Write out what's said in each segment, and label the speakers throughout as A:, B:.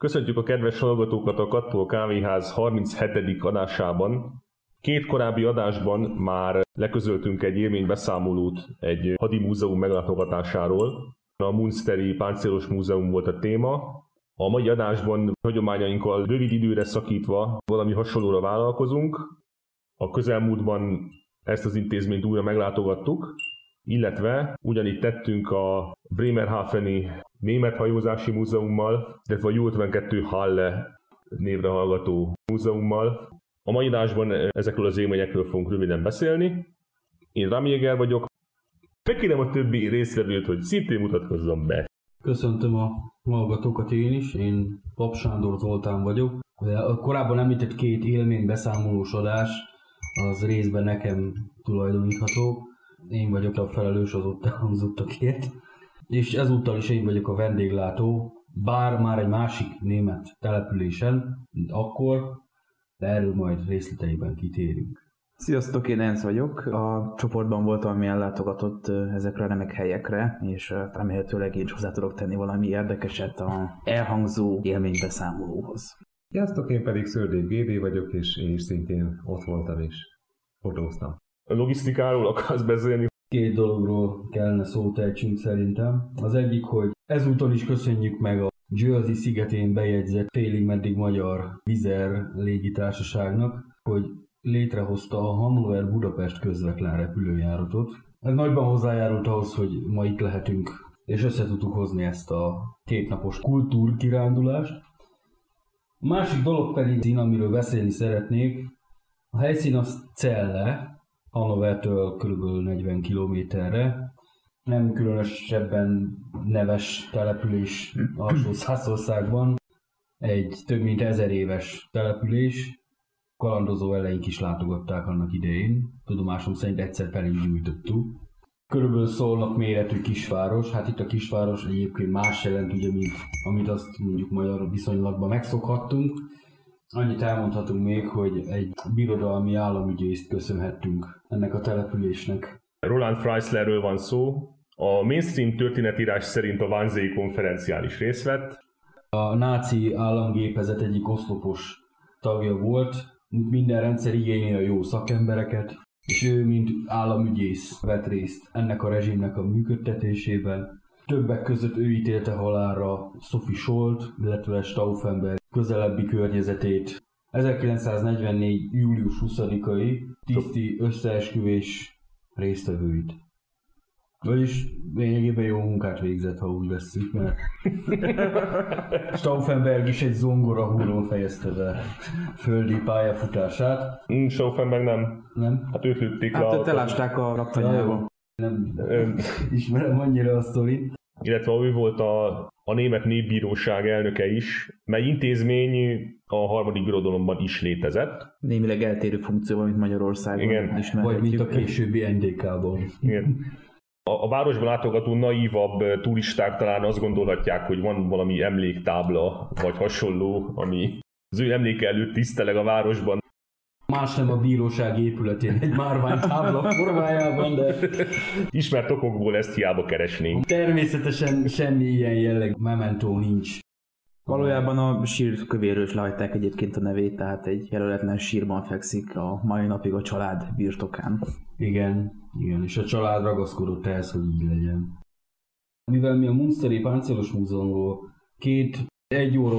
A: Köszöntjük a kedves hallgatókat a Kattól Kávéház 37. adásában. Két korábbi adásban már leközöltünk egy élménybeszámolót egy hadi múzeum meglátogatásáról. A Munsteri Páncélos Múzeum volt a téma. A mai adásban hagyományainkkal rövid időre szakítva valami hasonlóra vállalkozunk. A közelmúltban ezt az intézményt újra meglátogattuk, illetve ugyanígy tettünk a Bremerhaveni Német Hajózási Múzeummal, illetve a J52 Halle névre hallgató múzeummal. A mai adásban ezekről az élményekről fogunk röviden beszélni. Én Ramjéger vagyok. Megkérem a többi résztvevőt, hogy szintén mutatkozzon be.
B: Köszöntöm a hallgatókat én is, én Pap Sándor Zoltán vagyok. A korábban említett két élmény beszámolós adás az részben nekem tulajdonítható. Én vagyok a felelős az ott elhangzottakért. És ezúttal is én vagyok a vendéglátó, bár már egy másik német településen, mint akkor, de erről majd részleteiben kitérünk.
C: Sziasztok, én Enz vagyok. A csoportban voltam, ami ellátogatott ezekre a remek helyekre, és remélhetőleg én is hozzá tudok tenni valami érdekeset a elhangzó élménybeszámolóhoz.
D: Sziasztok, én pedig Szördék GB vagyok, és én is szintén ott voltam és fotóztam.
A: A logisztikáról akarsz beszélni?
B: Két dologról kellene szót ejtsünk szerintem. Az egyik, hogy ezúton is köszönjük meg a Jersey szigetén bejegyzett félig meddig magyar Vizer légitársaságnak, hogy létrehozta a Hannover Budapest közvetlen repülőjáratot. Ez nagyban hozzájárult ahhoz, hogy ma itt lehetünk, és össze tudtuk hozni ezt a kétnapos kultúrkirándulást. A másik dolog pedig, amiről beszélni szeretnék, a helyszín az Celle, Hannovertől kb. 40 kilométerre. Nem különösebben neves település alsó Szászországban. Egy több mint ezer éves település. Kalandozó eleink is látogatták annak idején. Tudomásom szerint egyszer fel is gyújtottuk. Körülbelül szólnak méretű kisváros. Hát itt a kisváros egyébként más jelent, ugye, mint amit azt mondjuk magyar viszonylatban megszokhattunk Annyit elmondhatunk még, hogy egy birodalmi államügyészt köszönhettünk ennek a településnek.
A: Roland Freislerről van szó. A mainstream történetírás szerint a Wannsee konferencián is részt vett.
B: A náci államgépezet egyik oszlopos tagja volt, minden rendszer igényli a jó szakembereket, és ő, mint államügyész vett részt ennek a rezsimnek a működtetésében. Többek között ő ítélte halálra Sophie Scholt, illetve Stauffenberg közelebbi környezetét. 1944. július 20-ai tiszti összeesküvés résztvevőit. Vagyis lényegében jó munkát végzett, ha úgy veszük, mert Stauffenberg is egy zongora húron fejezte be földi pályafutását.
A: Mm, Stauffenberg nem.
B: Nem?
A: Hát őt lőtték
C: hát, le. Hát elásták a raktanyába.
B: Nem ismerem annyira a sztorit
A: illetve ő volt a, a német népbíróság elnöke is, mely intézmény a harmadik birodalomban is létezett.
C: Némileg eltérő funkcióban, mint Magyarországon
A: Igen.
B: Vagy mint a későbbi NDK-ban.
A: Igen. A, a városban látogató naívabb turisták talán azt gondolhatják, hogy van valami emléktábla, vagy hasonló, ami az ő emléke előtt tiszteleg a városban,
B: Más nem a bíróság épületén egy márványtábla formájában, de...
A: Ismert okokból ezt hiába keresnénk.
B: Természetesen semmi ilyen jelleg mementó nincs.
C: Valójában a sír kövéről is lehagyták egyébként a nevét, tehát egy jelöletlen sírban fekszik a mai napig a család birtokán.
B: Igen, igen, és a család ragaszkodott ehhez, hogy így legyen. Mivel mi a Munsteri Páncélos Múzeumról két egy óra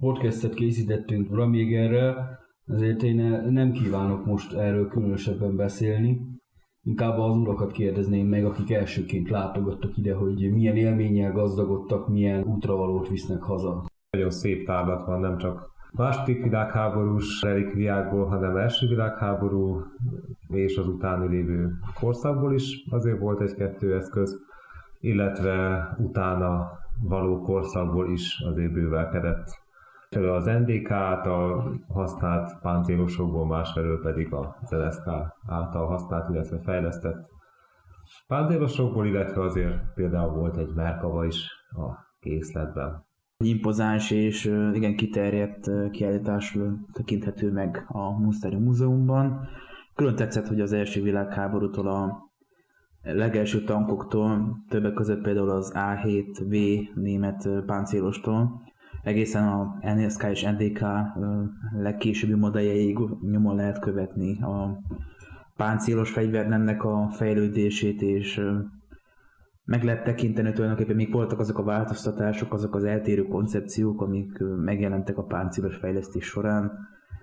B: podcastet készítettünk Ramégerrel, ezért én nem kívánok most erről különösebben beszélni. Inkább az urakat kérdezném meg, akik elsőként látogattak ide, hogy milyen élménnyel gazdagodtak, milyen útravalót visznek haza.
D: Nagyon szép tárlat van, nem csak második világháborús relikviákból, hanem első világháború és az utáni lévő korszakból is azért volt egy-kettő eszköz, illetve utána való korszakból is azért bővelkedett felől az NDK által használt páncélosokból, másfelől pedig a ZSK által használt, illetve fejlesztett páncélosokból, illetve azért például volt egy Merkava is a készletben.
C: Impozáns és igen kiterjedt kiállítás tekinthető meg a Munsteri Múzeumban. Külön tetszett, hogy az első világháborútól a legelső tankoktól, többek között például az A7V német páncélostól egészen a NSK és NDK legkésőbbi modelljeig nyomon lehet követni a páncélos fegyvernemnek a fejlődését, és meg lehet tekinteni tulajdonképpen, még voltak azok a változtatások, azok az eltérő koncepciók, amik megjelentek a páncélos fejlesztés során.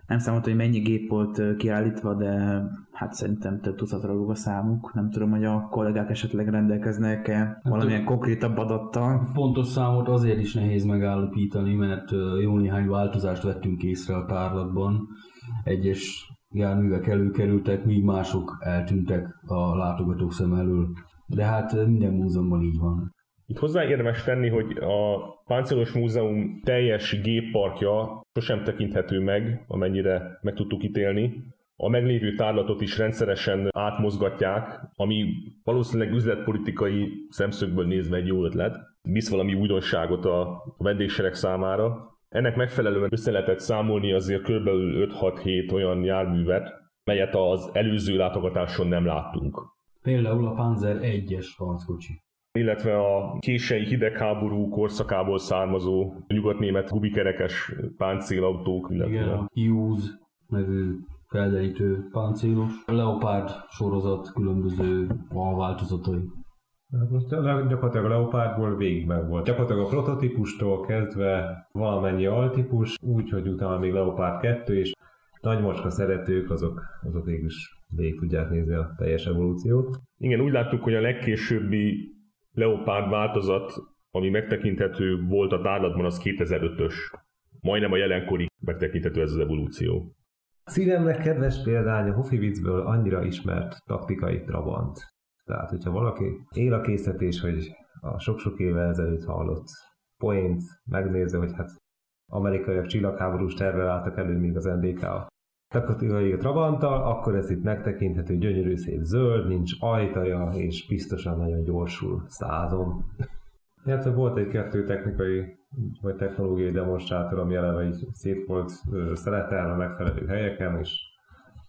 C: Nem számoltam, hogy mennyi gép volt kiállítva, de hát szerintem több tucatra rúg a számuk. Nem tudom, hogy a kollégák esetleg rendelkeznek-e hát valamilyen hát, konkrétabb adattal.
B: Pontos számot azért is nehéz megállapítani, mert jó néhány változást vettünk észre a tárlatban. Egyes járművek előkerültek, míg mások eltűntek a látogatók szem elől. De hát minden múzeumban így van.
A: Itt hozzá érdemes tenni, hogy a Páncélos Múzeum teljes gépparkja sosem tekinthető meg, amennyire meg tudtuk ítélni. A meglévő tárlatot is rendszeresen átmozgatják, ami valószínűleg üzletpolitikai szemszögből nézve egy jó ötlet. Visz valami újdonságot a vendégsereg számára. Ennek megfelelően össze lehetett számolni azért kb. 5-6-7 olyan járművet, melyet az előző látogatáson nem láttunk.
B: Például a Panzer 1-es harckocsi
A: illetve a kései hidegháború korszakából származó nyugatnémet gubikerekes páncélautók.
B: Illetve... Igen, a Hughes nevű felderítő páncélos. A Leopard sorozat különböző változatai.
D: Hát most gyakorlatilag a Leopardból végig meg volt. Gyakorlatilag a prototípustól kezdve valamennyi altípus, úgyhogy utána még Leopard 2, és nagymacska szeretők azok, azok végül is végig tudják nézni a teljes evolúciót.
A: Igen, úgy láttuk, hogy a legkésőbbi Leopard változat, ami megtekinthető volt a tárlatban, az 2005-ös. Majdnem a jelenkori megtekinthető ez az evolúció.
D: Szívemnek kedves példány a Hofivitzből annyira ismert taktikai trabant. Tehát, hogyha valaki él a készítés, hogy a sok-sok éve ezelőtt hallott poént megnézze, hogy hát amerikaiak csillagháborús tervel álltak elő, míg az NDK takatikai Trabanttal, akkor ez itt megtekinthető gyönyörű szép zöld, nincs ajtaja, és biztosan nagyon gyorsul százon. Hát volt egy-kettő technikai vagy technológiai demonstrátor, ami eleve így szét volt szeletelve a megfelelő helyeken, és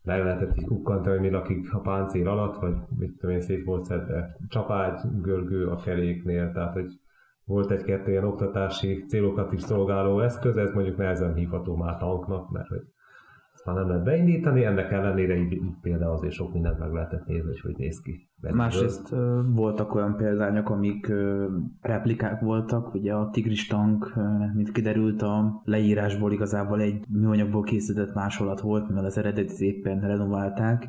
D: le lehetett így kukkantani, mi lakik a páncél alatt, vagy mit tudom én, szét volt szedve csapágy, görgő a keréknél, tehát hogy volt egy-kettő ilyen oktatási célokat is szolgáló eszköz, ez mondjuk nehezen hívható már tanknak, mert hogy már nem lehet beindítani, ennek ellenére így például azért sok mindent meg lehetett nézni, hogy hogy néz ki.
C: Belül. Másrészt voltak olyan példányok, amik replikák voltak, ugye a tigris tank, mint kiderült a leírásból igazából egy műanyagból készített másolat volt, mivel az eredetit éppen renoválták.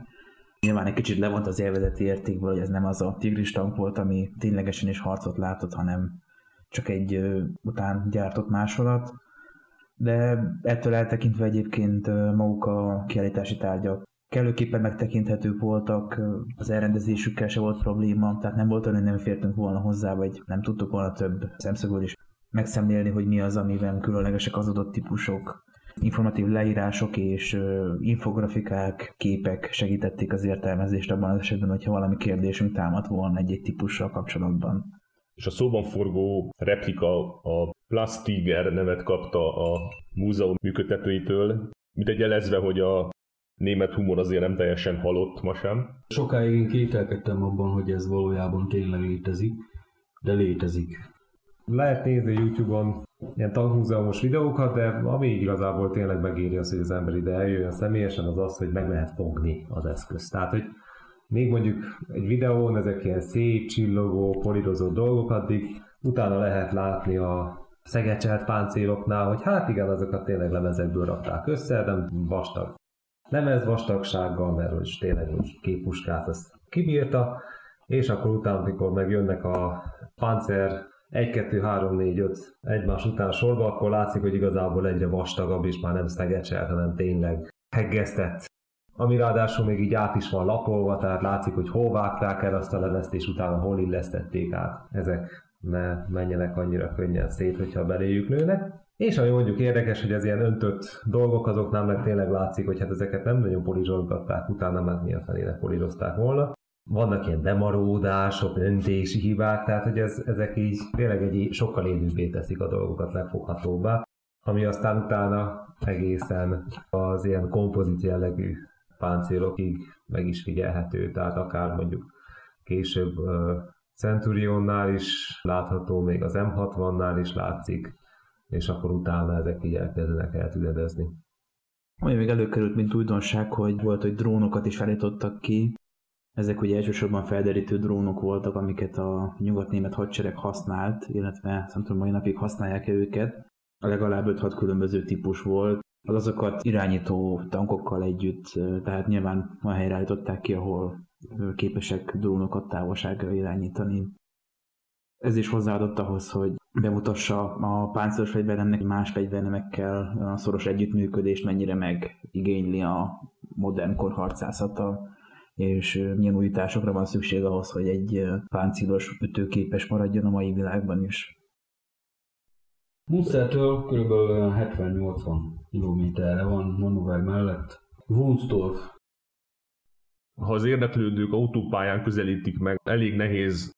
C: Nyilván egy kicsit levont az élvezeti értékből, hogy ez nem az a tigris tank volt, ami ténylegesen is harcot látott, hanem csak egy után gyártott másolat de ettől eltekintve egyébként maguk a kiállítási tárgyak kellőképpen megtekinthetők voltak, az elrendezésükkel se volt probléma, tehát nem volt olyan, nem fértünk volna hozzá, vagy nem tudtuk volna több szemszögből is megszemlélni, hogy mi az, amiben különlegesek az adott típusok. Informatív leírások és infografikák, képek segítették az értelmezést abban az esetben, hogyha valami kérdésünk támadt volna egy-egy típussal kapcsolatban.
A: És a szóban forgó replika a Plus Tiger nevet kapta a múzeum működtetőitől, mint egy jelezve, hogy a német humor azért nem teljesen halott ma sem.
B: Sokáig én kételkedtem abban, hogy ez valójában tényleg létezik, de létezik.
D: Lehet nézni YouTube-on ilyen tankmúzeumos videókat, de ami igazából tényleg megéri az, hogy az ember ide eljöjjön személyesen, az az, hogy meg lehet fogni az eszközt. Tehát, hogy még mondjuk egy videón ezek ilyen szép, csillogó, polírozott dolgok, addig utána lehet látni a szegecselt páncéloknál, hogy hát igen, azokat tényleg lemezekből rakták össze, nem vastag lemez vastagsággal, mert hogy tényleg hogy két puskát azt kibírta, és akkor utána, amikor megjönnek a Panzer 1, 2, 3, 4, 5 egymás után sorba, akkor látszik, hogy igazából egyre vastagabb, és már nem szegecselt, hanem tényleg heggesztett. Ami ráadásul még így át is van lapolva, tehát látszik, hogy hol vágták el azt a lemezt, és utána hol illesztették át. Ezek ne menjenek annyira könnyen szét, hogyha beléjük lőnek. És ami mondjuk érdekes, hogy az ilyen öntött dolgok azoknál meg tényleg látszik, hogy hát ezeket nem nagyon polizsozgatták, utána meg milyen felére polírozták volna. Vannak ilyen bemaródások, öntési hibák, tehát hogy ez, ezek így tényleg egy sokkal élőbbé teszik a dolgokat megfoghatóbbá, ami aztán utána egészen az ilyen kompozit jellegű páncélokig meg is figyelhető, tehát akár mondjuk később Centurionnál is látható, még az M60-nál is látszik, és akkor utána ezek így elkezdenek eltüdedezni.
C: Ami még előkerült, mint újdonság, hogy volt, hogy drónokat is felállítottak ki. Ezek ugye elsősorban felderítő drónok voltak, amiket a nyugatnémet hadsereg használt, illetve nem tudom, mai napig használják-e őket. Legalább 5-6 különböző típus volt. Az azokat irányító tankokkal együtt, tehát nyilván olyan helyre állították ki, ahol képesek drónokat távolságra irányítani. Ez is hozzáadott ahhoz, hogy bemutassa a páncélos fegyvernemnek más fegyvernemekkel a szoros együttműködést, mennyire megigényli a modern kor harcászata, és milyen újításokra van szükség ahhoz, hogy egy páncélos ütőképes maradjon a mai világban is.
B: Munstertől kb. 70-80 kilométerre van Manöver mellett. Wunstorf.
A: Ha az érdeklődők autópályán közelítik meg, elég nehéz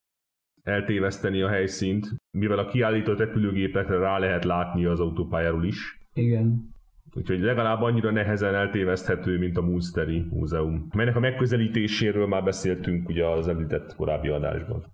A: eltéveszteni a helyszínt, mivel a kiállított repülőgépekre rá lehet látni az autópályáról is.
B: Igen.
A: Úgyhogy legalább annyira nehezen eltéveszthető, mint a Munsteri Múzeum. Melynek a megközelítéséről már beszéltünk ugye az említett korábbi adásban.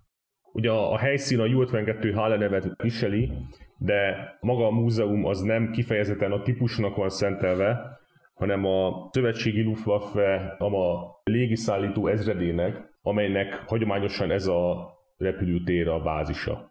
A: Ugye a, a helyszín a U-52 Halle nevet viseli, de maga a múzeum az nem kifejezetten a típusnak van szentelve, hanem a szövetségi Luftwaffe, a légiszállító ezredének, amelynek hagyományosan ez a repülőtér a bázisa.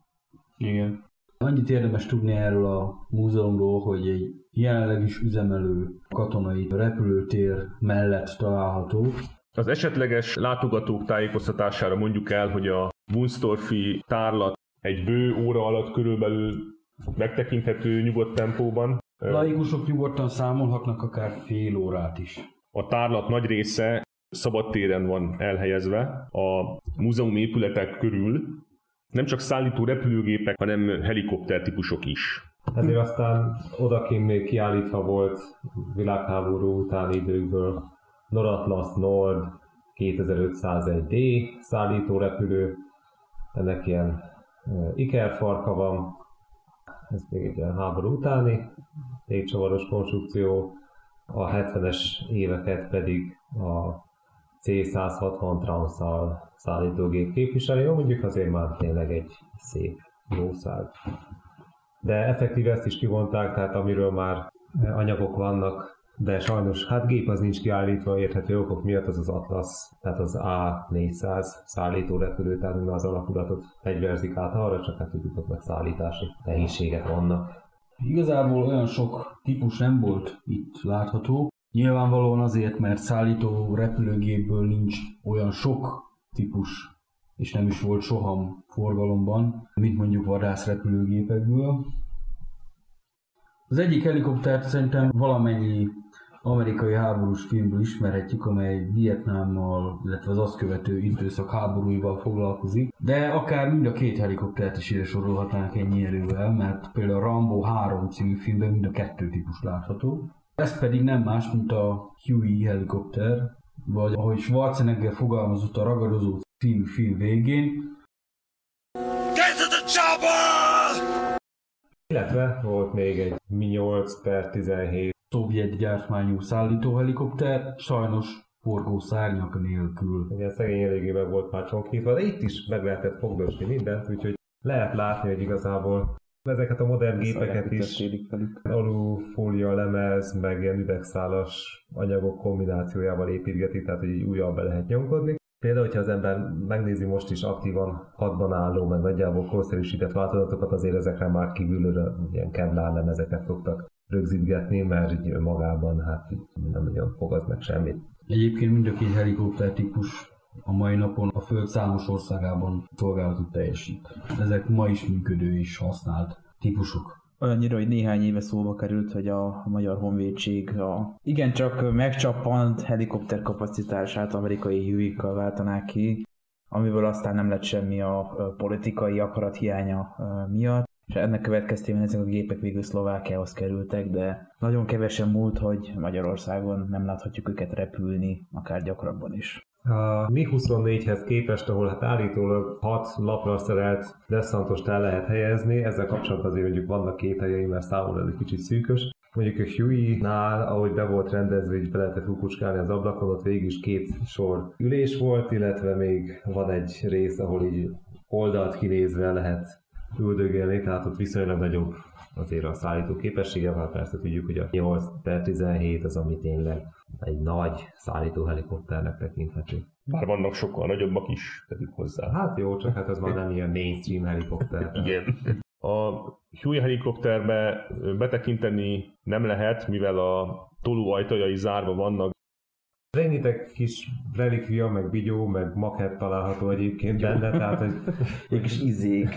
B: Igen. Annyit érdemes tudni erről a múzeumról, hogy egy jelenleg is üzemelő katonai repülőtér mellett található.
A: Az esetleges látogatók tájékoztatására mondjuk el, hogy a Wunstorfi tárlat egy bő óra alatt körülbelül megtekinthető nyugodt tempóban.
B: Laikusok nyugodtan számolhatnak akár fél órát is.
A: A tárlat nagy része szabadtéren van elhelyezve. A múzeum épületek körül nem csak szállító repülőgépek, hanem helikopter típusok is.
D: Ezért aztán odakint még kiállítva volt világháború utáni időkből Noratlas Nord 2501D szállító repülő, ennek ilyen ikerfarka van, ez még egy háború utáni légcsavaros konstrukció, a 70-es éveket pedig a C-160 Transzal szállítógép képviseli, jó, mondjuk azért már tényleg egy szép jószág. De effektíve ezt is kivonták, tehát amiről már anyagok vannak, de sajnos hát gép az nincs kiállítva érthető okok miatt, az az Atlas, tehát az A400 szállító repülő, tehát az alakulatot fegyverzik át arra, csak hát tudjuk, hogy szállítási nehézségek vannak.
B: Igazából olyan sok típus nem volt itt látható, Nyilvánvalóan azért, mert szállító repülőgépből nincs olyan sok típus, és nem is volt soha forgalomban, mint mondjuk vadászrepülőgépekből. Az egyik helikoptert szerintem valamennyi amerikai háborús filmből ismerhetjük, amely Vietnámmal, illetve az azt követő időszak háborúival foglalkozik, de akár mind a két helikoptert is ide sorolhatnánk ennyi erővel, mert például a Rambo 3 című filmben mind a kettő típus látható. Ez pedig nem más, mint a Huey helikopter, vagy ahogy Schwarzenegger fogalmazott a ragadozó című film végén. Get to the chopper!
D: Illetve volt még egy Mi-8 per 17
B: szovjet gyártmányú szállítóhelikopter, sajnos forgó szárnyak nélkül.
D: Igen, szegény eléggé meg volt már csonkítva, de itt is meg lehetett fogdosni mindent, úgyhogy lehet látni, hogy igazából ezeket a modern gépeket is alufólia lemez, meg ilyen üvegszálas anyagok kombinációjával építgeti, tehát hogy így újabb be lehet nyomkodni. Például, hogyha az ember megnézi most is aktívan hadban álló, meg nagyjából korszerűsített változatokat, azért ezekre már kívülről ilyen kevlár lemezeket szoktak rögzítgetni, mert így magában hát nem nagyon fogad meg semmit.
B: Egyébként mind a két helikopter típus a mai napon a Föld számos országában szolgálatot teljesít. Ezek ma is működő és használt típusok.
C: Olyannyira, hogy néhány éve szóba került, hogy a Magyar Honvédség a igencsak megcsappant helikopter kapacitását amerikai hűikkal váltanák ki, amiből aztán nem lett semmi a politikai akarat hiánya miatt és ennek következtében ezek a gépek végül Szlovákiához kerültek, de nagyon kevesen múlt, hogy Magyarországon nem láthatjuk őket repülni, akár gyakrabban is.
D: A Mi-24-hez képest, ahol hát állítólag 6 lapra szerelt deszantost el lehet helyezni, ezzel kapcsolatban azért mondjuk vannak két helyei, mert számomra ez egy kicsit szűkös. Mondjuk a Huey-nál, ahogy be volt rendezve, így be lehetett kukucskálni az ablakon, ott végig is két sor ülés volt, illetve még van egy rész, ahol így oldalt kinézve lehet üldögélni, tehát ott viszonylag nagyobb azért a szállító képessége, hát persze tudjuk, hogy a 8 per 17 az, ami tényleg egy nagy szállító helikopternek tekinthető.
A: Bár vannak sokkal nagyobbak is, tegyük hozzá.
D: Hát jó, csak hát ez már nem ilyen mainstream helikopter.
A: Igen. A Huey helikopterbe betekinteni nem lehet, mivel a toló ajtajai zárva vannak.
D: Rengeteg kis relikvia, meg bigyó, meg makett található egyébként benne, tehát hogy
C: Egy kis izék.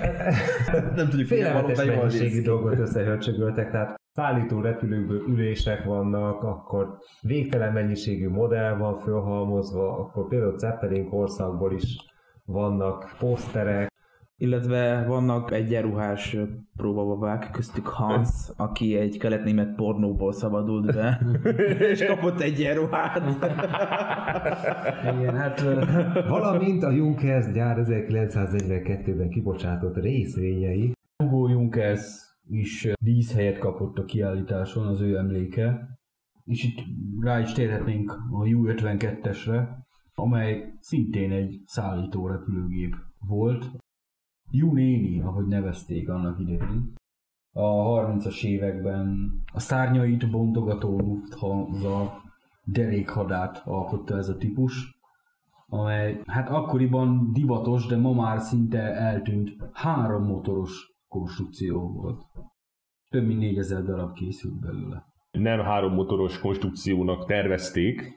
D: nem tudjuk, félelmetes mennyiségű dolgot összehörcsögöltek, tehát szállító repülőkből ülések vannak, akkor végtelen mennyiségű modell van fölhalmozva, akkor például Zeppelin korszakból is vannak poszterek,
C: Illetve vannak egyenruhás próbababák, köztük Hans, aki egy kelet-német pornóból szabadult be, és kapott egyenruhát.
B: Igen, hát
D: valamint a Junkers gyár 1942-ben kibocsátott részvényei,
B: Hugo Junkers is díszhelyet kapott a kiállításon, az ő emléke. És itt rá is térhetnénk a U-52-esre, amely szintén egy szállító repülőgép volt. U-néni, ahogy nevezték annak idején. A 30-as években a szárnyait bontogató Lufthansa derékhadát alkotta ez a típus, amely hát akkoriban divatos, de ma már szinte eltűnt három motoros konstrukció volt. Több mint 4000 darab készült belőle.
A: Nem három motoros konstrukciónak tervezték,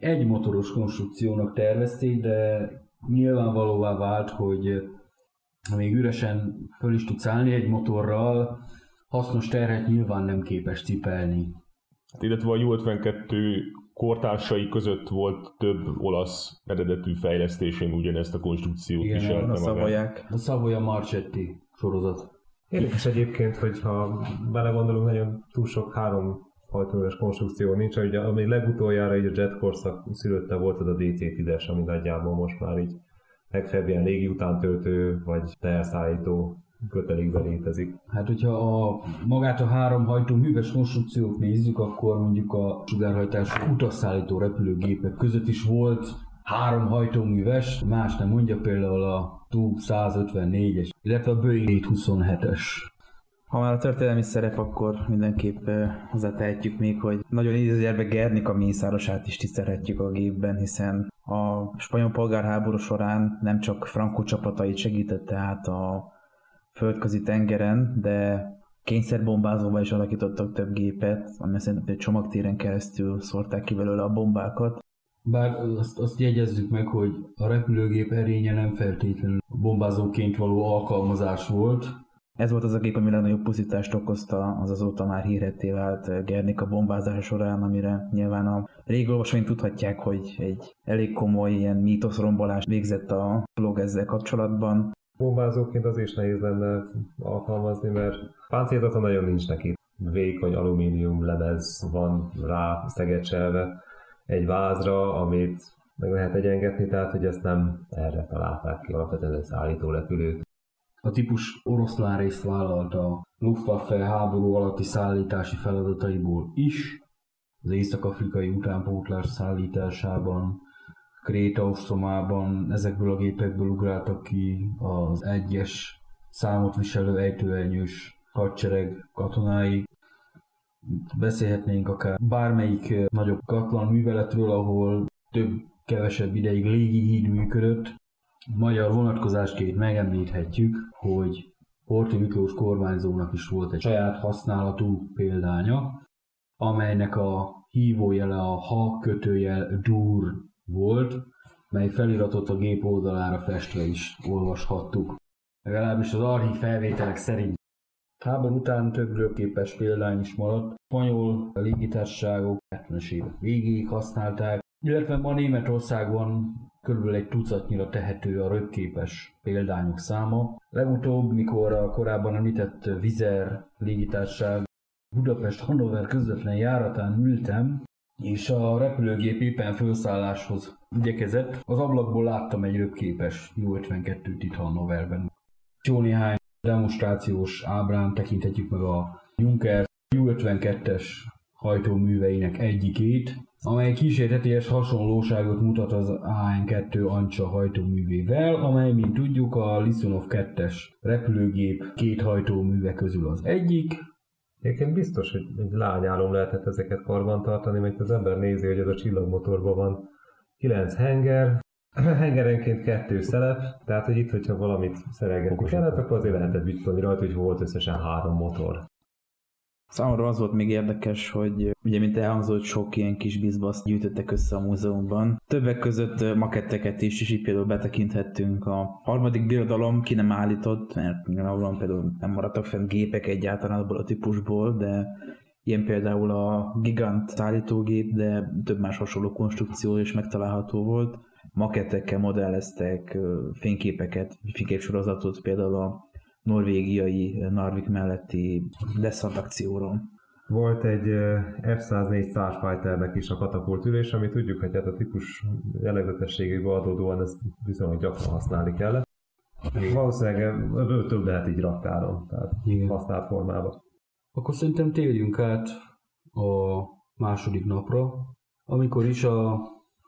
B: Egy motoros konstrukciónak tervezték, de nyilvánvalóvá vált, hogy még üresen föl is tudsz állni egy motorral, hasznos terhet nyilván nem képes cipelni.
A: Hát, illetve a U-52 kortársai között volt több olasz eredetű fejlesztésén ugyanezt a konstrukciót
B: Igen,
A: viselte
C: A szavaják.
B: A Savoia Marchetti sorozat.
D: Érdekes egyébként, hogyha belegondolunk, nagyon túl sok három hajtóműves konstrukció nincs, ugye, ami legutoljára így a jet korszak szülötte volt az a DC-10-es, ami nagyjából most már így legfeljebb ilyen légi utántöltő vagy teherszállító kötelékben létezik.
B: Hát, hogyha a, magát a három hajtó műves konstrukciót nézzük, akkor mondjuk a sugárhajtású utasszállító repülőgépek között is volt három hajtóműves, más nem mondja például a Tu-154-es, illetve a Boeing 727-es.
C: Ha már a történelmi szerep, akkor mindenképp eh, hozzátehetjük még, hogy nagyon idézőjelben Gernika mészárosát is tisztelhetjük a gépben, hiszen a spanyol polgárháború során nem csak Franco csapatait segítette át a földközi tengeren, de kényszerbombázóba is alakítottak több gépet, ami szerintem egy csomagtéren keresztül szórták ki belőle a bombákat.
B: Bár azt, azt jegyezzük meg, hogy a repülőgép erénye nem feltétlenül bombázóként való alkalmazás volt,
C: Ez volt az a gép, ami legnagyobb pusztítást okozta az azóta már hírhetté vált Gernika bombázása során, amire nyilván a régi olvasóink tudhatják, hogy egy elég komoly ilyen mítoszrombolást végzett a blog ezzel kapcsolatban.
D: Bombázóként az is nehéz lenne alkalmazni, mert páncélzata nagyon nincs neki. Vékony alumínium lemez van rá szegecselve egy vázra, amit meg lehet egyengetni, tehát hogy ezt nem erre találták ki alapvetően egy szállító repülőt.
B: A típus oroszlán részt vállalt a Luftwaffe háború alatti szállítási feladataiból is, az észak-afrikai utánpótlás szállításában, Kréta ostromában ezekből a gépekből ugráltak ki az egyes számot viselő ejtőernyős hadsereg katonái. Beszélhetnénk akár bármelyik nagyobb katlan műveletről, ahol több-kevesebb ideig légi híd működött, magyar vonatkozásként megemlíthetjük, hogy Horthy Miklós kormányzónak is volt egy saját használatú példánya, amelynek a hívójele a ha kötőjel dur volt, mely feliratot a gép oldalára festve is olvashattuk. Legalábbis az archív felvételek szerint. Háború után több röpképes példány is maradt. Spanyol légitársaságok 70-es évek végéig használták, illetve ma Németországban körülbelül egy tucatnyira tehető a röpképes példányok száma. Legutóbb, mikor a korábban említett Vizer légitársaság Budapest-Hannover közvetlen járatán ültem, és a repülőgép éppen felszálláshoz igyekezett. Az ablakból láttam egy röpképes U-52-t itt Hannoverben. Jó néhány demonstrációs ábrán tekinthetjük meg a Junker U-52-es hajtóműveinek egyikét, amely kísérteties hasonlóságot mutat az AN2 Ancsa hajtóművével, amely, mint tudjuk, a Lisonov 2-es repülőgép két hajtóműve közül az egyik,
D: Egyébként biztos, hogy egy lányálom lehetett ezeket karbantartani, mert az ember nézi, hogy ez a csillagmotorban van. 9 henger, hengerenként kettő szelep, tehát hogy itt, hogyha valamit szerelgetni kellett, akkor azért lehetett bicskolni rajta, hogy volt összesen három motor.
C: Számomra az volt még érdekes, hogy ugye, mint elhangzott, sok ilyen kis bizbaszt gyűjtöttek össze a múzeumban. Többek között maketteket is, és így például betekinthettünk a harmadik birodalom, ki nem állított, mert nyilvánvalóan például nem maradtak fenn gépek egyáltalán abból a típusból, de ilyen például a Gigant szállítógép, de több más hasonló konstrukció is megtalálható volt. Makettekkel modelleztek fényképeket, fényképsorozatot például a norvégiai Narvik melletti Descent akcióról.
D: Volt egy F-104 Starfighternek is a katapult ülés, ami tudjuk, hogy hát a típus jellegzetességéből adódóan ezt viszonylag gyakran használni kellett. Igen. Valószínűleg ebből több lehet így raktáron, tehát Igen. használt formában.
B: Akkor szerintem térjünk át a második napra, amikor is a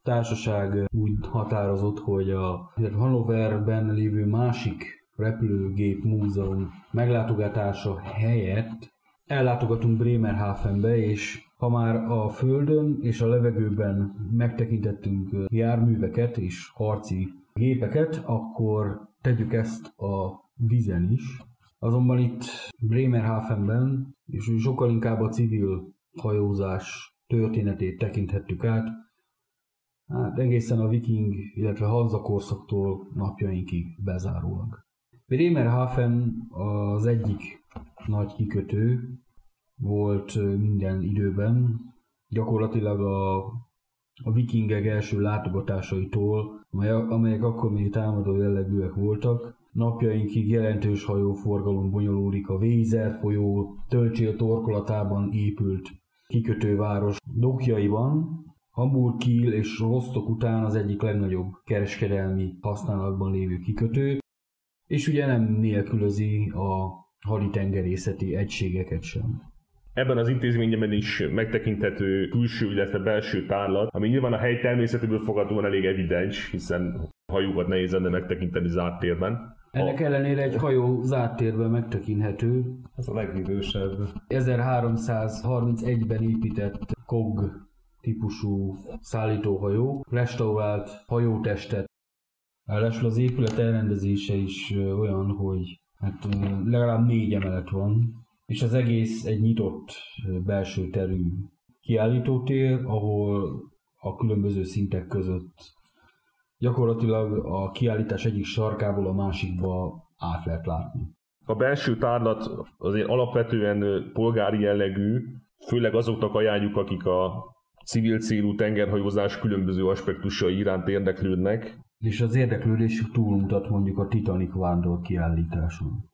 B: társaság úgy határozott, hogy a Hannoverben lévő másik repülőgép múzeum meglátogatása helyett ellátogatunk Bremerhavenbe, és ha már a földön és a levegőben megtekintettünk járműveket és harci gépeket, akkor tegyük ezt a vízen is. Azonban itt Bremerhavenben, és sokkal inkább a civil hajózás történetét tekinthettük át, hát egészen a viking, illetve Hanza korszaktól napjainkig bezárólag. Bremerhaven az egyik nagy kikötő volt minden időben. Gyakorlatilag a, a vikingek első látogatásaitól, amelyek akkor még támadó jellegűek voltak, napjainkig jelentős hajóforgalom bonyolódik a Vézer folyó Tölcsél torkolatában épült kikötőváros dokjaiban, Hamburg, Kiel és Rostock után az egyik legnagyobb kereskedelmi használatban lévő kikötő, és ugye nem nélkülözi a haditengerészeti egységeket sem.
A: Ebben az intézményben is megtekinthető külső, illetve belső tárlat, ami nyilván a hely természetéből fogadóan elég evidens, hiszen hajókat nehéz lenne megtekinteni zárt térben.
B: Ennek a... ellenére egy hajó zárt térben megtekinthető.
D: Ez a legidősebb.
B: 1331-ben épített KOG típusú szállítóhajó, restaurált hajótestet Ráadásul az épület elrendezése is olyan, hogy hát legalább négy emelet van, és az egész egy nyitott belső terű kiállítótér, ahol a különböző szintek között gyakorlatilag a kiállítás egyik sarkából a másikba át lehet látni.
A: A belső tárlat azért alapvetően polgári jellegű, főleg azoknak ajánljuk, akik a civil célú tengerhajózás különböző aspektusai iránt érdeklődnek,
B: és az érdeklődésük túlmutat mondjuk a Titanic vándor kiállításon.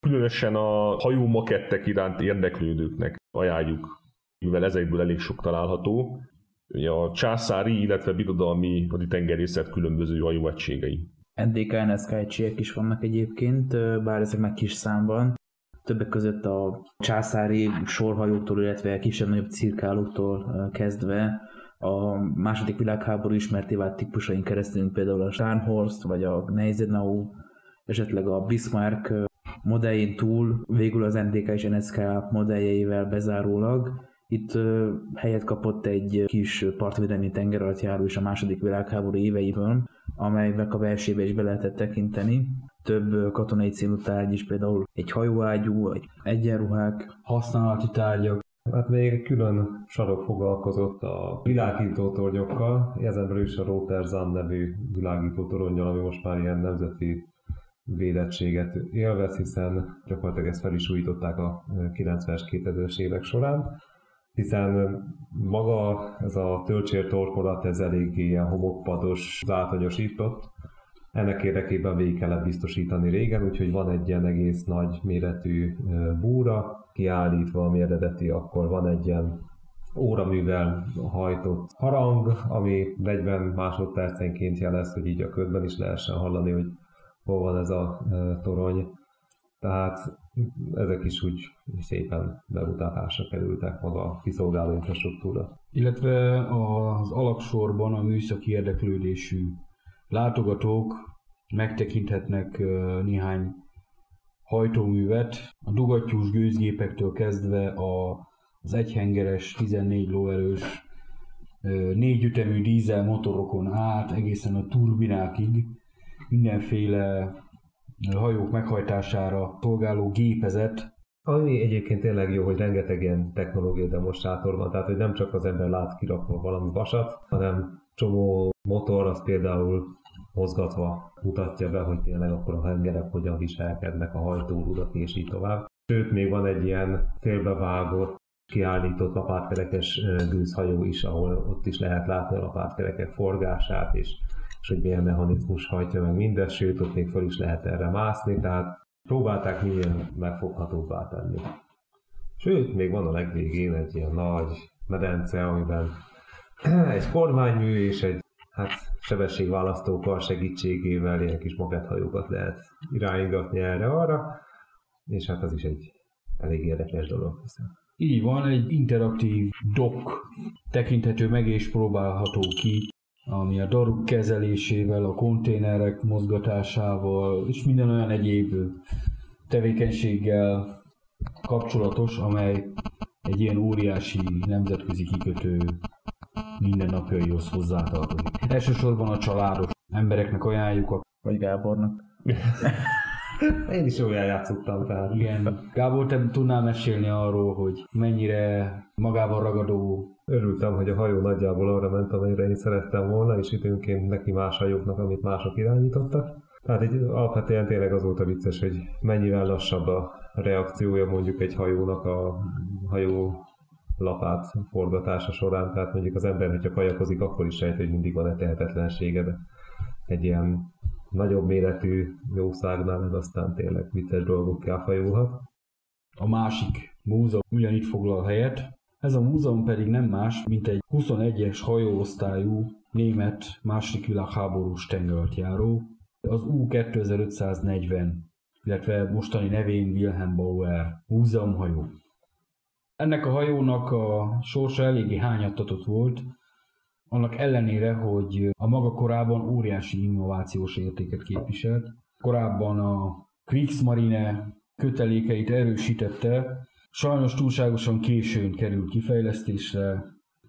A: Különösen a hajó makettek iránt érdeklődőknek ajánljuk, mivel ezekből elég sok található. Ugye a császári, illetve birodalmi haditengerészet különböző hajóegységei.
C: NDK, NSK is vannak egyébként, bár ezek meg kis számban. Többek között a császári sorhajóktól, illetve kisebb-nagyobb cirkálóktól kezdve a második világháború ismerté vált típusain keresztül, például a Starnhorst, vagy a Gneisenau, esetleg a Bismarck modelljén túl, végül az NDK és NSK modelljeivel bezárólag, itt helyet kapott egy kis partvédelmi tengeralattjáró is a második világháború éveiből, amelynek a versébe is be lehetett tekinteni. Több katonai célú tárgy is, például egy hajóágyú, egy egyenruhák, használati tárgyak,
D: Hát még külön sarok foglalkozott a világító tornyokkal, ezen belül is a Rotterdam nevű világító toronyjal, ami most már ilyen nemzeti védettséget élvez, hiszen gyakorlatilag ezt fel is újították a 90-es, 2000-es évek során, hiszen maga ez a töltsér torkolat, ez eléggé ilyen homokpados, zátonyosított, ennek érdekében végig kellett biztosítani régen, úgyhogy van egy ilyen egész nagy méretű búra, kiállítva, ami eredeti, akkor van egy ilyen óraművel hajtott harang, ami 40 másodpercenként jelez, hogy így a ködben is lehessen hallani, hogy hol van ez a torony. Tehát ezek is úgy szépen bemutatásra kerültek maga a kiszolgáló infrastruktúra.
B: Illetve az alaksorban a műszaki érdeklődésű látogatók megtekinthetnek néhány hajtóművet, a dugattyús gőzgépektől kezdve a, az egyhengeres, 14 lóerős, négy ütemű dízel motorokon át, egészen a turbinákig mindenféle hajók meghajtására szolgáló gépezet.
D: Ami egyébként tényleg jó, hogy rengeteg ilyen technológiai demonstrátor van, tehát hogy nem csak az ember lát kirakva valami vasat, hanem csomó motor, az például mozgatva mutatja be, hogy tényleg akkor a hengerek hogyan viselkednek, a hajtórudak és így tovább. Sőt, még van egy ilyen félbevágott, kiállított lapátkerekes gőzhajó is, ahol ott is lehet látni a lapátkerekek forgását, és, és hogy milyen mechanizmus hajtja meg mindezt, sőt, ott még fel is lehet erre mászni, tehát próbálták milyen megfoghatóbbá tenni. Sőt, még van a legvégén egy ilyen nagy medence, amiben egy kormánymű és egy hát sebességválasztókkal segítségével ilyen kis makethajókat lehet irányítani erre-arra, és hát az is egy elég érdekes dolog. Hiszem.
B: Így van, egy interaktív dock tekinthető meg és próbálható ki, ami a daruk kezelésével, a konténerek mozgatásával és minden olyan egyéb tevékenységgel kapcsolatos, amely egy ilyen óriási nemzetközi kikötő mindennapjaihoz hozzátartozik. Elsősorban a családos embereknek ajánljuk a...
C: Vagy Gábornak.
D: Én is olyan játszottam, tehát.
B: Igen. Gábor, te tudnál mesélni arról, hogy mennyire magával ragadó
D: Örültem, hogy a hajó nagyjából arra ment, amelyre én szerettem volna, és időnként neki más hajóknak, amit mások irányítottak. Tehát egy, alapvetően tényleg az volt a vicces, hogy mennyivel lassabb a reakciója mondjuk egy hajónak a hajó lapát forgatása során, tehát mondjuk az ember, hogyha kajakozik, akkor is sejt, hogy mindig van-e tehetetlensége, de egy ilyen nagyobb méretű jószágnál ez aztán tényleg vicces dolgokká fajulhat.
B: A másik múzeum ugyanitt foglal helyet, ez a múzeum pedig nem más, mint egy 21-es hajóosztályú német második világháborús tengeralattjáró, az U-2540, illetve mostani nevén Wilhelm Bauer múzeumhajó. Ennek a hajónak a sorsa eléggé hányattatott volt, annak ellenére, hogy a maga korában óriási innovációs értéket képviselt. Korábban a Kriegsmarine kötelékeit erősítette, sajnos túlságosan későn került kifejlesztésre,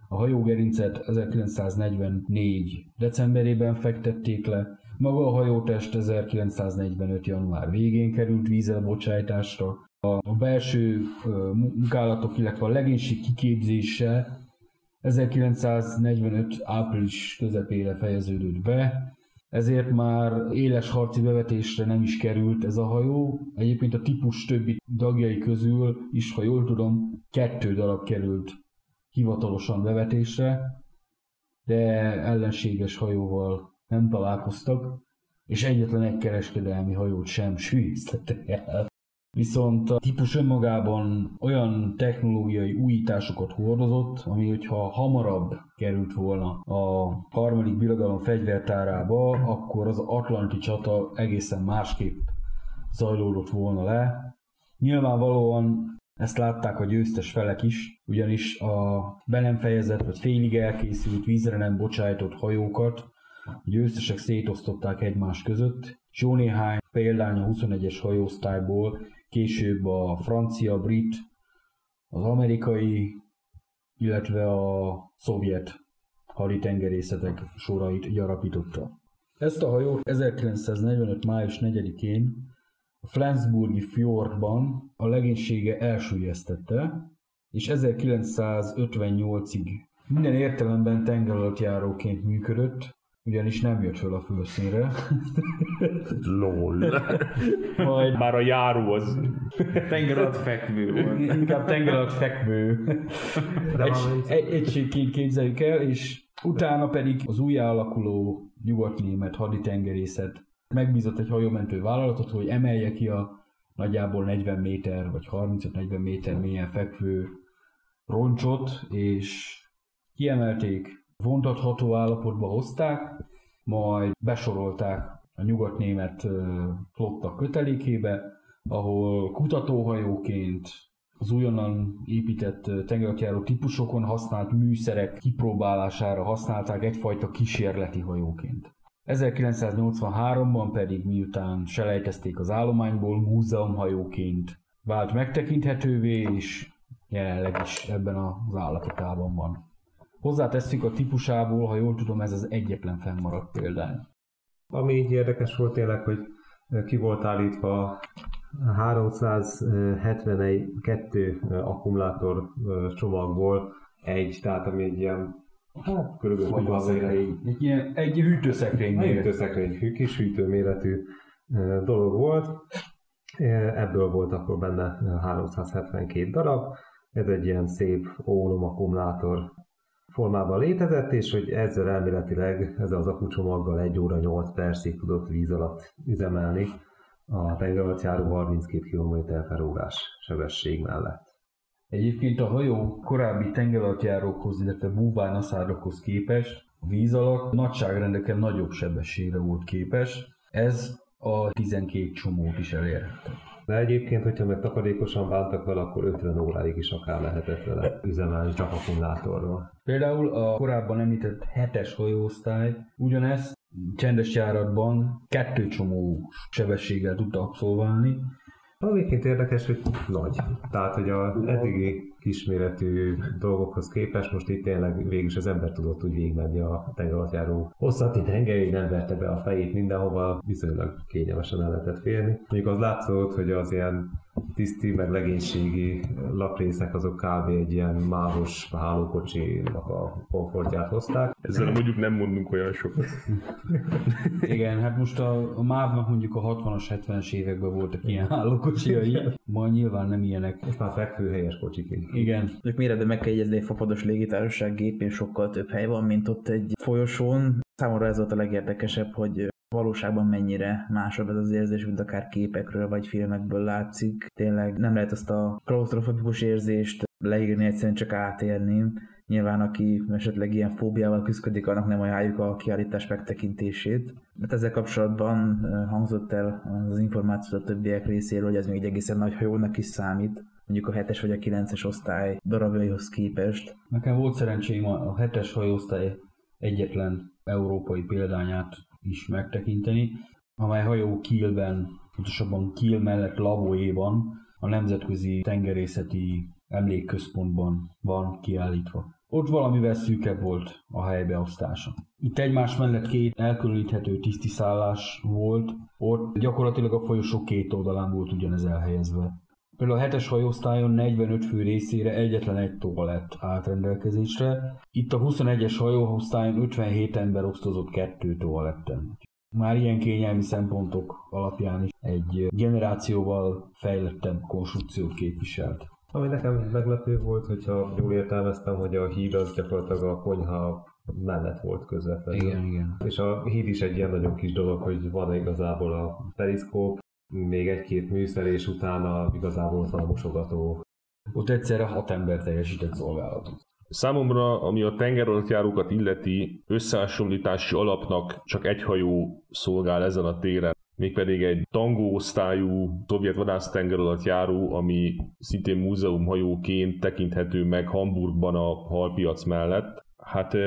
B: a hajógerincet 1944. decemberében fektették le, maga a hajótest 1945. január végén került vízelbocsájtásra, a belső munkálatok, illetve a legénység kiképzése 1945. április közepére fejeződött be, ezért már éles harci bevetésre nem is került ez a hajó. Egyébként a típus többi tagjai közül is, ha jól tudom, kettő darab került hivatalosan bevetésre, de ellenséges hajóval nem találkoztak, és egyetlen egy kereskedelmi hajót sem sűjesztettek el. Viszont a típus önmagában olyan technológiai újításokat hordozott, ami hogyha hamarabb került volna a harmadik birodalom fegyvertárába, akkor az Atlanti csata egészen másképp zajlódott volna le. Nyilvánvalóan ezt látták a győztes felek is, ugyanis a be nem fejezett vagy félig elkészült vízre nem bocsájtott hajókat a győztesek szétosztották egymás között, és jó néhány példány a 21-es hajóosztályból később a francia, brit, az amerikai, illetve a szovjet haditengerészetek sorait gyarapította. Ezt a hajót 1945. május 4-én a Flensburgi fjordban a legénysége elsüllyesztette, és 1958-ig minden értelemben tengeralattjáróként működött, ugyanis nem jött föl a főszínre.
A: LOL. Majd... Bár a járó az...
C: Tenger alatt fekvő volt.
B: Inkább tenger alatt fekvő. egy, egy, egységként képzeljük el, és utána pedig az újjáalakuló nyugatnémet haditengerészet megbízott egy hajómentő vállalatot, hogy emelje ki a nagyjából 40 méter vagy 35-40 méter mélyen fekvő roncsot, és kiemelték vontatható állapotba hozták, majd besorolták a nyugatnémet flotta kötelékébe, ahol kutatóhajóként az újonnan épített tengeralattjáró típusokon használt műszerek kipróbálására használták egyfajta kísérleti hajóként. 1983-ban pedig miután selejtezték az állományból, múzeumhajóként vált megtekinthetővé, és jelenleg is ebben az állapotában van. Hozzátesszük a típusából, ha jól tudom, ez az egyetlen fennmaradt példány.
D: Ami így érdekes volt tényleg, hogy ki volt állítva 372 akkumulátor csomagból egy, tehát ami egy ilyen Hát, körülbelül
B: egy, egy, ilyen, egy hűtőszekrény
D: méretű. Hűtőszekrény, kis hűtő méretű dolog volt. Ebből volt akkor benne 372 darab. Ez egy ilyen szép ólom akkumulátor formában létezett, és hogy ezzel elméletileg, ezzel az akucsomaggal 1 óra 8 percig tudott víz alatt üzemelni a tengeralattjáró 32 km per órás sebesség mellett.
B: Egyébként a hajó korábbi tengeralattjárókhoz, illetve búvárnaszárokhoz képest a víz alatt nagyságrendeken nagyobb sebességre volt képes. Ez a 12 csomót is elérhette.
D: De egyébként, hogyha meg takarékosan bántak vele, akkor 50 óráig is akár lehetett vele üzemelni csak akkumulátorról.
B: Például a korábban említett hetes hajóosztály ugyanezt csendes járatban kettő csomó sebességgel tudta abszolválni,
D: Amiket érdekes, hogy nagy. Tehát, hogy a eddigi kisméretű dolgokhoz képest most itt tényleg végül is az ember tudott úgy végigmenni a tengeralattjáró hosszati tengerig, nem verte be a fejét mindenhova, viszonylag kényelmesen el lehetett férni. Mondjuk az látszott, hogy az ilyen tiszti, meg legénységi laprészek azok kb. egy ilyen mávos hálókocsinak a komfortját hozták.
A: Ezzel mondjuk nem mondunk olyan sokat.
B: Igen, hát most a, a MÁV-nak mondjuk a 60-as, 70-es években voltak ilyen hálókocsiai, ma nyilván nem ilyenek.
D: Most már fekvőhelyes kocsik.
B: Igen.
C: Ők méretben meg kell jegyezni, egy fapados légitársaság gépén sokkal több hely van, mint ott egy folyosón. Számomra ez volt a legérdekesebb, hogy valóságban mennyire másabb ez az érzés, mint akár képekről vagy filmekből látszik. Tényleg nem lehet azt a klaustrofobikus érzést leírni, egyszerűen csak átérni. Nyilván aki esetleg ilyen fóbiával küzdik, annak nem ajánljuk a kiállítás megtekintését. Mert ezzel kapcsolatban hangzott el az információ a többiek részéről, hogy ez még egy egészen nagy hajónak is számít mondjuk a 7-es vagy a 9-es osztály darabjaihoz képest.
B: Nekem volt szerencsém a 7-es hajóosztály egyetlen európai példányát is megtekinteni, amely hajó Kielben, pontosabban Kiel mellett Lavóéban, a Nemzetközi Tengerészeti Emlékközpontban van kiállítva. Ott valamivel szűkebb volt a helybeosztása. Itt egymás mellett két elkülöníthető tisztiszállás volt, ott gyakorlatilag a folyosó két oldalán volt ugyanez elhelyezve. Például a hetes hajóosztályon 45 fő részére egyetlen egy toalett állt rendelkezésre, itt a 21-es hajóosztályon 57 ember osztozott kettő toaletten. Már ilyen kényelmi szempontok alapján is egy generációval fejlettebb konstrukciót képviselt.
D: Ami nekem meglepő volt, hogyha jól értelmeztem, hogy a híd az gyakorlatilag a konyha mellett volt közvetlenül.
B: Igen, igen.
D: És a híd is egy ilyen nagyon kis dolog, hogy van igazából a periszkóp, még egy-két műszer, és utána igazából ott van a mosogató.
B: Ott egyszerre hat ember teljesített szolgálatot.
A: Számomra, ami a tengeralattjárókat illeti, összehasonlítási alapnak csak egy hajó szolgál ezen a téren, mégpedig egy tangó osztályú szovjet vadásztengeralattjáró, ami szintén múzeumhajóként tekinthető meg Hamburgban a halpiac mellett. Hát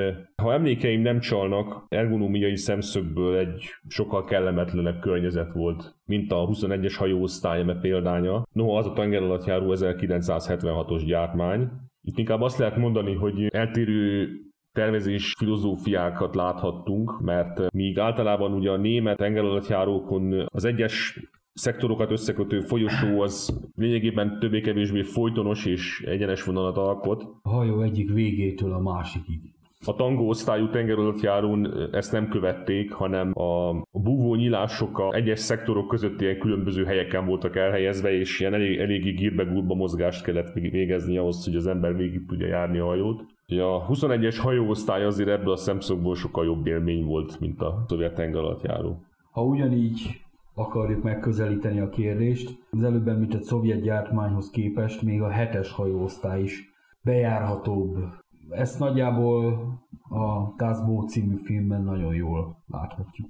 A: ha emlékeim nem csalnak, ergonómiai szemszögből egy sokkal kellemetlenebb környezet volt, mint a 21-es hajóosztály eme példánya. Noha az a tengeralattjáró 1976-os gyártmány. Itt inkább azt lehet mondani, hogy eltérő tervezés filozófiákat láthattunk, mert míg általában ugye a német tengeralattjárókon az egyes szektorokat összekötő folyosó az lényegében többé-kevésbé folytonos és egyenes vonalat alkot.
B: A hajó egyik végétől a másikig.
A: A tangó osztályú tengeralattjárón ezt nem követték, hanem a búvó nyílások a egyes szektorok között ilyen különböző helyeken voltak elhelyezve, és ilyen elég, eléggé gírbe mozgást kellett végezni ahhoz, hogy az ember végig tudja járni a hajót. A 21-es hajóosztály azért ebből a szemszögből sokkal jobb élmény volt, mint a szovjet tengeralattjáró.
B: Ha ugyanígy akarjuk megközelíteni a kérdést. Az előbb említett szovjet gyártmányhoz képest még a hetes hajóosztály is bejárhatóbb. Ezt nagyjából a Tazbó című filmben nagyon jól láthatjuk.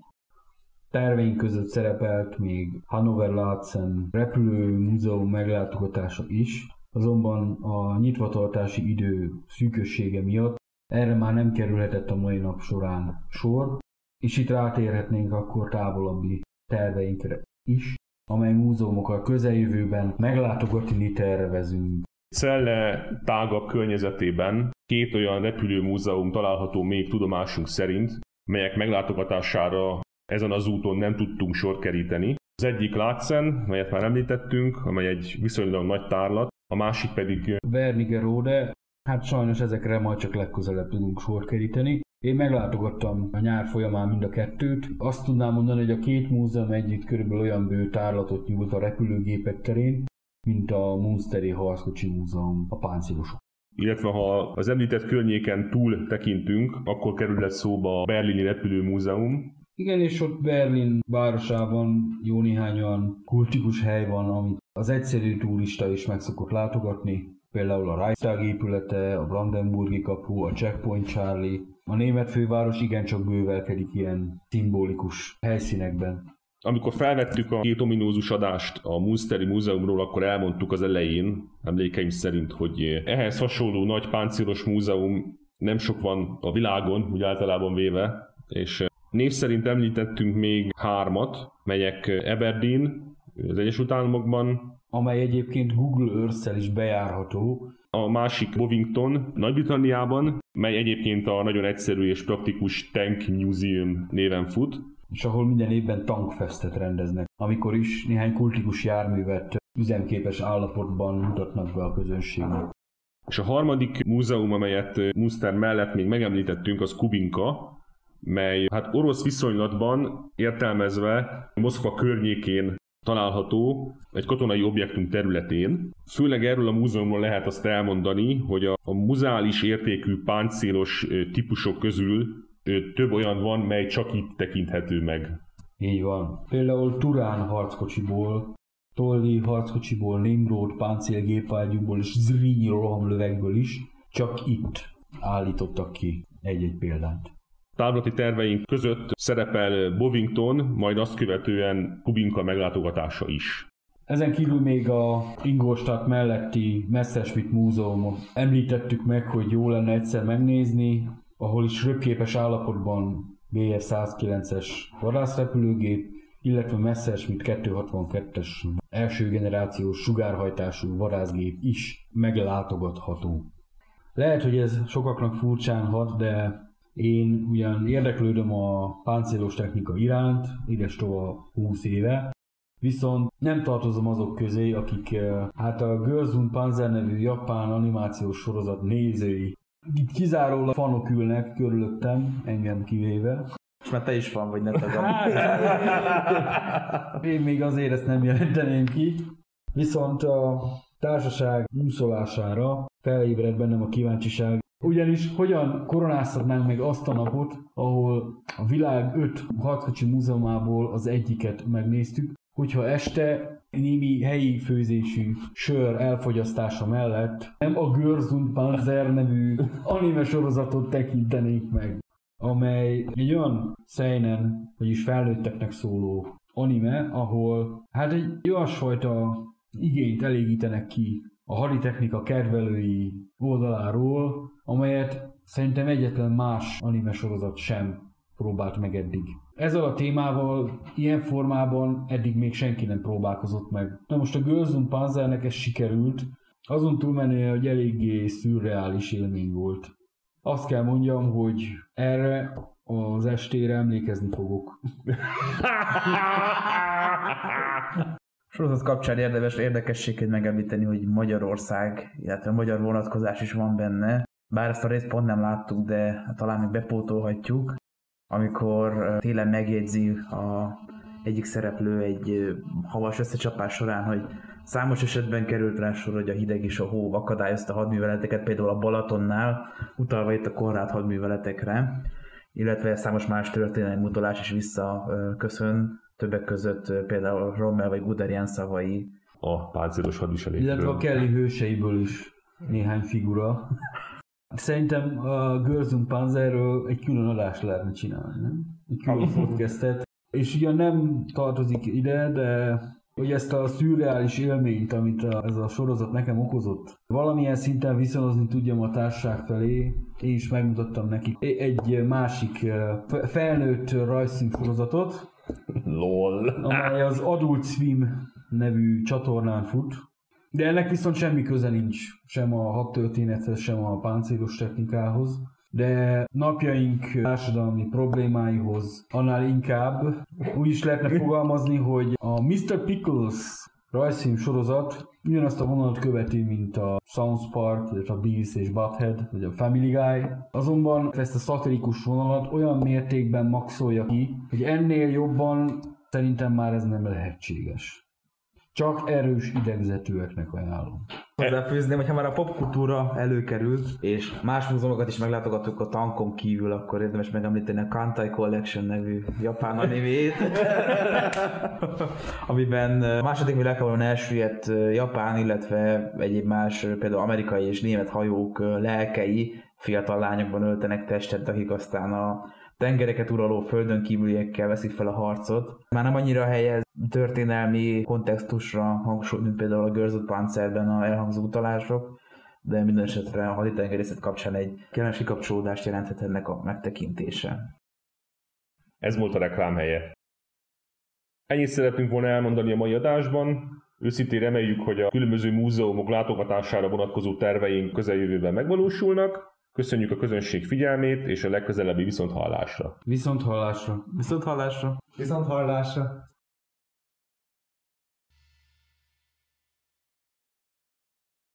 B: Terveink között szerepelt még Hannover Laatzen repülő múzeum meglátogatása is, azonban a nyitvatartási idő szűkössége miatt erre már nem kerülhetett a mai nap során sor, és itt rátérhetnénk akkor távolabbi terveinkre is, amely múzeumokat közeljövőben meglátogatni tervezünk.
A: Celle tágabb környezetében két olyan repülőmúzeum található még tudomásunk szerint, melyek meglátogatására ezen az úton nem tudtunk sor keríteni. Az egyik Látszen, melyet már említettünk, amely egy viszonylag nagy tárlat, a másik pedig
B: Wernigerode, hát sajnos ezekre majd csak legközelebb tudunk sor keríteni. Én meglátogattam a nyár folyamán mind a kettőt. Azt tudnám mondani, hogy a két múzeum együtt körülbelül olyan bő tárlatot nyújt a repülőgépek terén, mint a Munsteri Harckocsi Múzeum a páncélosok.
A: illetve ha az említett környéken túl tekintünk, akkor kerülhet szóba a Berlini Repülőmúzeum,
B: Igen, és ott Berlin városában jó néhány olyan kultikus hely van, amit az egyszerű turista is meg szokott látogatni. Például a Reichstag épülete, a Brandenburgi kapu, a Checkpoint Charlie. A német főváros igencsak bővelkedik ilyen szimbolikus helyszínekben.
A: Amikor felvettük a két ominózus adást a Munsteri Múzeumról, akkor elmondtuk az elején, emlékeim szerint, hogy ehhez hasonló nagy páncélos múzeum nem sok van a világon, úgy általában véve, és név szerint említettünk még hármat, melyek Aberdeen, az Egyesült Államokban,
B: amely egyébként Google Earth-szel is bejárható,
A: a másik Bovington, Nagy-Britanniában, mely egyébként a nagyon egyszerű és praktikus Tank Museum néven fut,
B: és ahol minden évben tankfestet rendeznek, amikor is néhány kultikus járművet üzemképes állapotban mutatnak be a közönségnek.
A: És a harmadik múzeum, amelyet Munster mellett még megemlítettünk, az Kubinka, mely hát orosz viszonylatban értelmezve Moszkva környékén található egy katonai objektum területén. Főleg erről a múzeumról lehet azt elmondani, hogy a, a muzeális értékű páncélos típusok közül több olyan van, mely csak itt tekinthető meg.
B: Így van. Például Turán harckocsiból, Tolli harckocsiból, Nimrod páncélgépvágyúból és Zrínyi rohamlövekből is csak itt állítottak ki egy-egy példát.
A: Távlati terveink között szerepel Bovington, majd azt követően Kubinka meglátogatása is.
B: Ezen kívül még a Ingolstadt melletti Messerschmitt Múzeumot említettük meg, hogy jó lenne egyszer megnézni, ahol is röpképes állapotban BF-109-es vadászrepülőgép, illetve Messerschmitt 262-es első generációs sugárhajtású vadászgép is meglátogatható. Lehet, hogy ez sokaknak furcsán hat, de én ugyan érdeklődöm a páncélos technika iránt, ides tova 20 éve, viszont nem tartozom azok közé, akik eh, hát a Girls und Panzer nevű japán animációs sorozat nézői. Itt kizárólag fanok ülnek körülöttem, engem kivéve.
C: És már te is van, vagy ne tagad.
B: Hát, én még azért ezt nem jelenteném ki. Viszont a társaság úszolására felébred bennem a kíváncsiság, ugyanis hogyan koronázhatnánk meg azt a napot, ahol a világ öt harckocsi múzeumából az egyiket megnéztük, hogyha este némi helyi főzésű sör elfogyasztása mellett nem a Girls und Panzer nevű anime sorozatot tekintenénk meg, amely egy olyan seinen, vagyis felnőtteknek szóló anime, ahol hát egy olyasfajta igényt elégítenek ki a haditechnika kedvelői oldaláról, amelyet szerintem egyetlen más anime sorozat sem próbált meg eddig. Ezzel a témával ilyen formában eddig még senki nem próbálkozott meg. Na most a und Panzernek ez sikerült, azon túlmenően, hogy eléggé szürreális élmény volt. Azt kell mondjam, hogy erre az estére emlékezni fogok.
C: Sorozat kapcsán érdemes érdekességét megemlíteni, hogy Magyarország, illetve magyar vonatkozás is van benne. Bár ezt a részt pont nem láttuk, de talán még bepótolhatjuk. Amikor télen megjegyzi a egyik szereplő egy havas összecsapás során, hogy számos esetben került rá sor, hogy a hideg és a hó akadályozta a hadműveleteket, például a Balatonnál, utalva itt a Konrád hadműveletekre, illetve számos más történelmi utalás is visszaköszön, többek között például Rommel vagy Guderian szavai.
A: A páncélos hadviselésről.
B: Illetve a Kelly hőseiből is néhány figura. Szerintem a Girls und Panzerről egy külön adást lehetne csinálni, nem? Egy külön podcastet. és ugyan nem tartozik ide, de hogy ezt a szürreális élményt, amit a, ez a sorozat nekem okozott, valamilyen szinten viszonozni tudjam a társaság felé, én is megmutattam nekik egy másik felnőtt rajzszín sorozatot,
A: LOL.
B: amely az Adult Swim nevű csatornán fut, de ennek viszont semmi köze nincs sem a hat történethez, sem a páncélos technikához de napjaink társadalmi problémáihoz annál inkább úgy is lehetne fogalmazni, hogy a Mr. Pickles rajzfilm sorozat ugyanazt a vonalat követi, mint a South Park, vagy a Beavis és Butthead, vagy a Family Guy. Azonban ezt a szatirikus vonalat olyan mértékben maxolja ki, hogy ennél jobban szerintem már ez nem lehetséges. Csak erős idegzetőeknek ajánlom.
C: Hozzáfűzném, hogy ha már a popkultúra előkerül, és más múzeumokat is meglátogattuk a tankon kívül, akkor érdemes megemlíteni a Kantai Collection nevű japán animét, amiben a második világháborúban elsüllyedt japán, illetve egyéb más, például amerikai és német hajók lelkei fiatal lányokban öltenek testet, akik aztán a tengereket uraló földön kívüliekkel veszik fel a harcot. Már nem annyira helyez történelmi kontextusra hangsúly, mint például a Görzött Panzerben a elhangzó utalások, de minden esetre a haditengerészet kapcsán egy kellemes kikapcsolódást jelenthet ennek a megtekintése.
A: Ez volt a reklám helye. Ennyit szeretünk volna elmondani a mai adásban. Őszintén reméljük, hogy a különböző múzeumok látogatására vonatkozó terveink közeljövőben megvalósulnak. Köszönjük a közönség figyelmét, és a legközelebbi viszonthallásra.
B: Viszonthallásra.
C: Viszonthallásra.
D: Viszont hallásra!